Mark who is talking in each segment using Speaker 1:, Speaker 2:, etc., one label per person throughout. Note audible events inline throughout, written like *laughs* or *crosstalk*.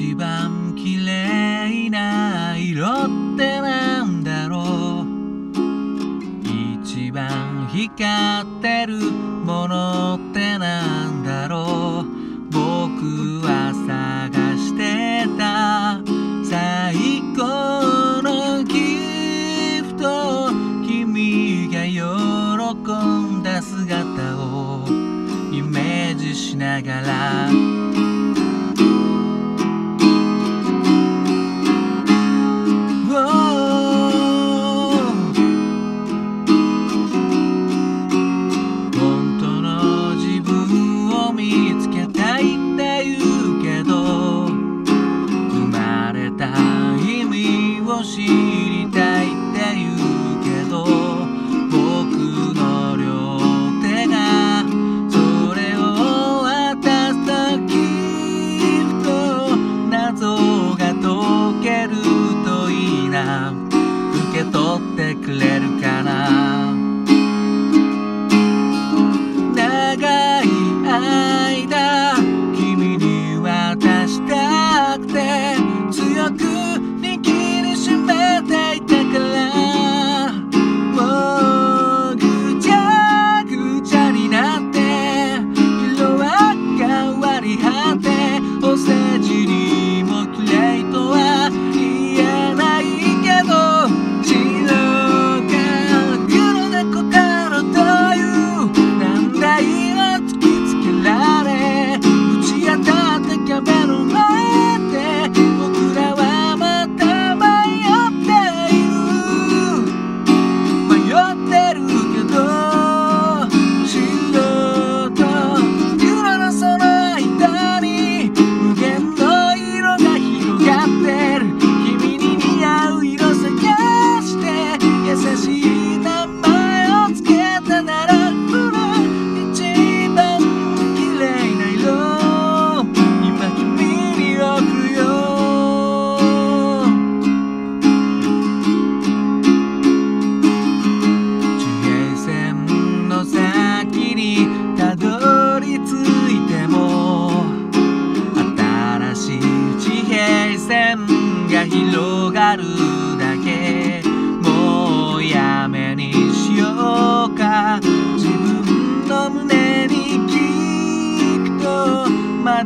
Speaker 1: 一番綺麗な色ってなんだろう一番光ってるものってなんだろう。僕は探してた。最高のギフト。君が喜んだ姿を。イメージしながら。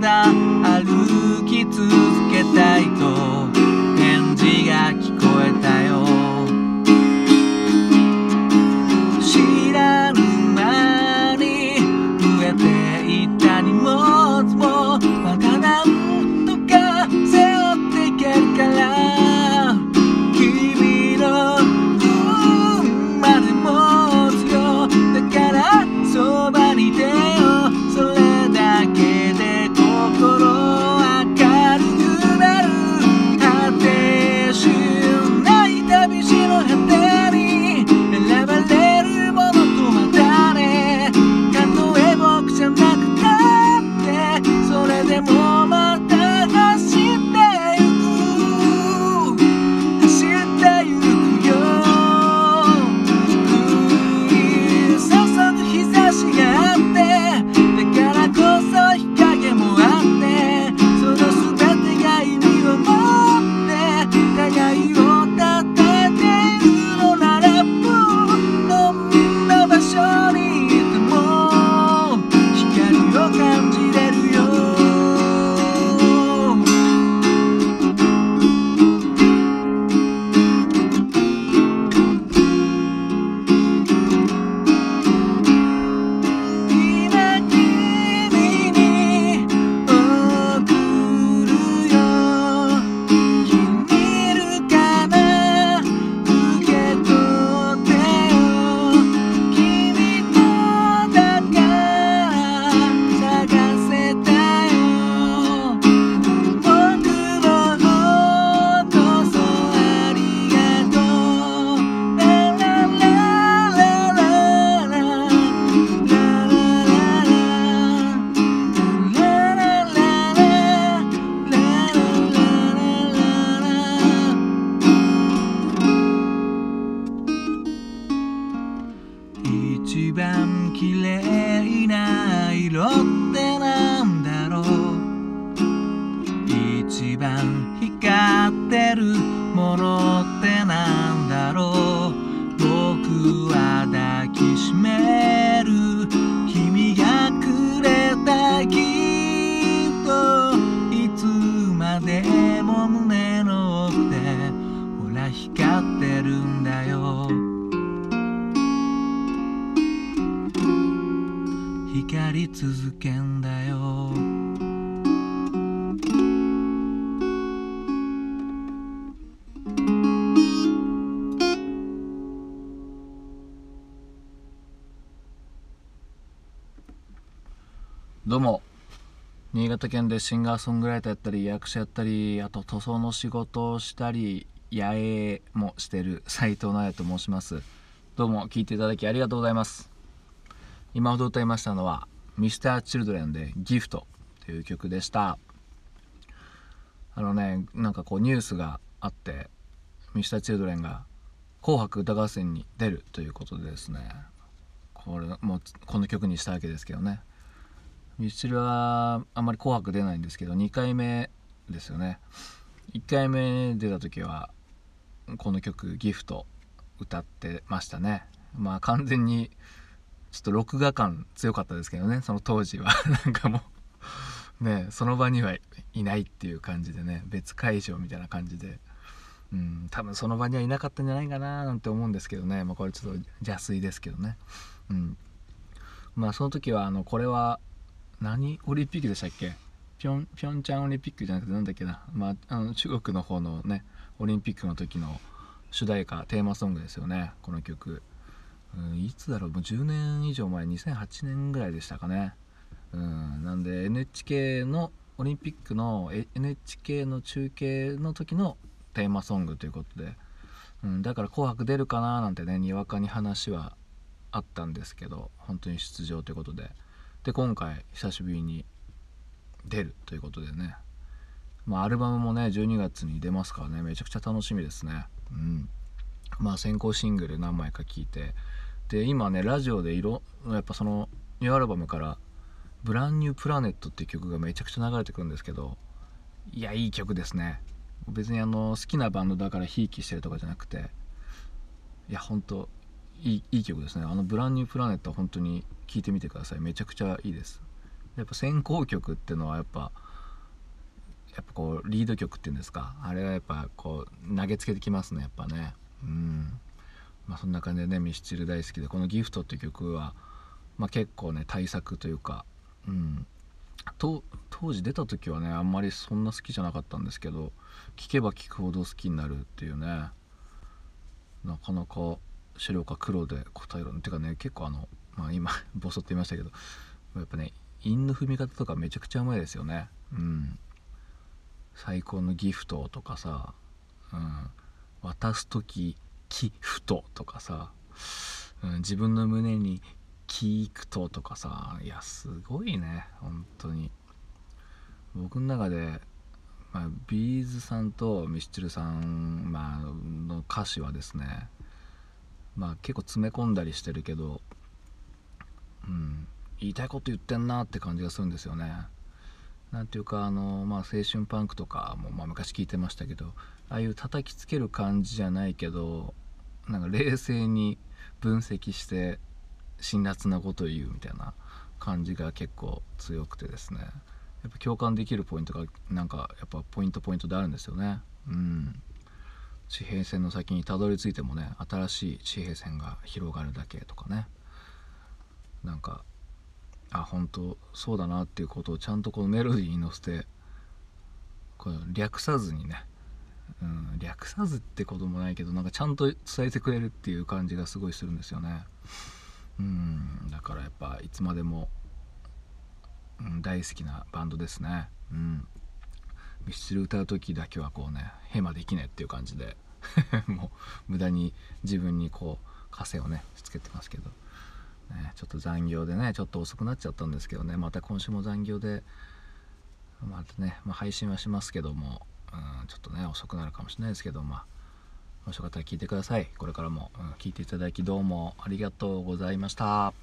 Speaker 1: だ。歩き続けたいと光ってるんだよ。光り続けんだよ。どうも。新潟県でシンガーソングライターやったり役者やったりあと塗装の仕事をしたり野営もしてる斉藤直也と申します。どうも聞いていただきありがとうございます。今ほど歌いましたのは Mr.Children で「ギフトという曲でした。あのねなんかこうニュースがあって Mr.Children が「紅白歌合戦」に出るということでですね。これもうこの曲にしたわけですけどね。ミスチルはあんまり「紅白」出ないんですけど2回目ですよね。1回目出た時はこの曲「ギフト」歌ってましたね。まあ完全にちょっと録画感強かったですけどね。その当時は。*laughs* なんかもうねその場にはいないっていう感じでね。別会場みたいな感じで。うん多分その場にはいなかったんじゃないかななんて思うんですけどね。まあこれちょっと邪推ですけどね。うん。まあその時はあのこれは何オリンピックでしたっけ？ピョンピョンチャンオリンピックじゃなくてなんだっけな、まあ、あの中国の方のね。オリンピックの時の主題歌テーマソングですよねこの曲、うん、いつだろうもう10年以上前2008年ぐらいでしたかね、うん、なんで NHK のオリンピックの NHK の中継の時のテーマソングということで、うん、だから「紅白」出るかななんてねにわかに話はあったんですけど本当に出場ということで。で今回久しぶりに出るということでね。まあアルバムもね12月に出ますからねめちゃくちゃ楽しみですね。うん。まあ先行シングル何枚か聴いて。で今ねラジオで色やっぱそのニューアルバムから「ブランニュープラネット」っていう曲がめちゃくちゃ流れてくるんですけどいやいい曲ですね。別にあの好きなバンドだからひいきしてるとかじゃなくていやほんといいいい曲ですね。あの「ブランニュープラネット」は本当に聴いてみてください。めちゃくちゃいいです。やっぱ先行曲っていうのはやっぱやっぱこうリード曲っていうんですかあれはやっぱこう投げつけてきますねやっぱね。うん。まあそんな感じでねミスチル大好きでこの「ギフトっていう曲は、まあ、結構ね対策というかうん。当時出た時はねあんまりそんな好きじゃなかったんですけど聴けば聴くほど好きになるっていうねなかなか白か黒で答えるっていうかね結構あのまあ今 *laughs* ボソッと言いましたけどやっぱね韻の踏み方とかめちゃくちゃうまいですよね。うん。最高のギフトとかさ、うん、渡す時ギフトとかさ、うん、自分の胸にキークトとかさいやすごいね本当に僕の中で、まあ、ビーズさんとミスチルさん、まあの歌詞はですねまあ結構詰め込んだりしてるけどうん言いたいこと言ってんなって感じがするんですよね。なんていうかあの、まあ、青春パンクとかも、まあ、昔聞いてましたけどああいう叩きつける感じじゃないけどなんか冷静に分析して辛辣なことを言うみたいな感じが結構強くてですね。やっぱ共感できるポイントがなんかやっぱポイントポイントであるんですよね。うん。地平線の先にたどり着いてもね新しい地平線が広がるだけとかね。なんかあ本当そうだなっていうことをちゃんとこのメロディーに乗せてこれ略さずにね、うん、略さずってこともないけどなんかちゃんと伝えてくれるっていう感じがすごいするんですよね。うんだからやっぱいつまでも、うん、大好きなバンドですね。うん。ミスチル歌う時だけはこうねヘマできねえっていう感じで *laughs* もう無駄に自分にこう枷をねしつけてますけど。ね、ちょっと残業でねちょっと遅くなっちゃったんですけどねまた今週も残業でまたね、まあ、配信はしますけども、うん、ちょっとね遅くなるかもしれないですけどまあもしよかったら聞いてください。これからも、うん、聞いていただきどうもありがとうございました。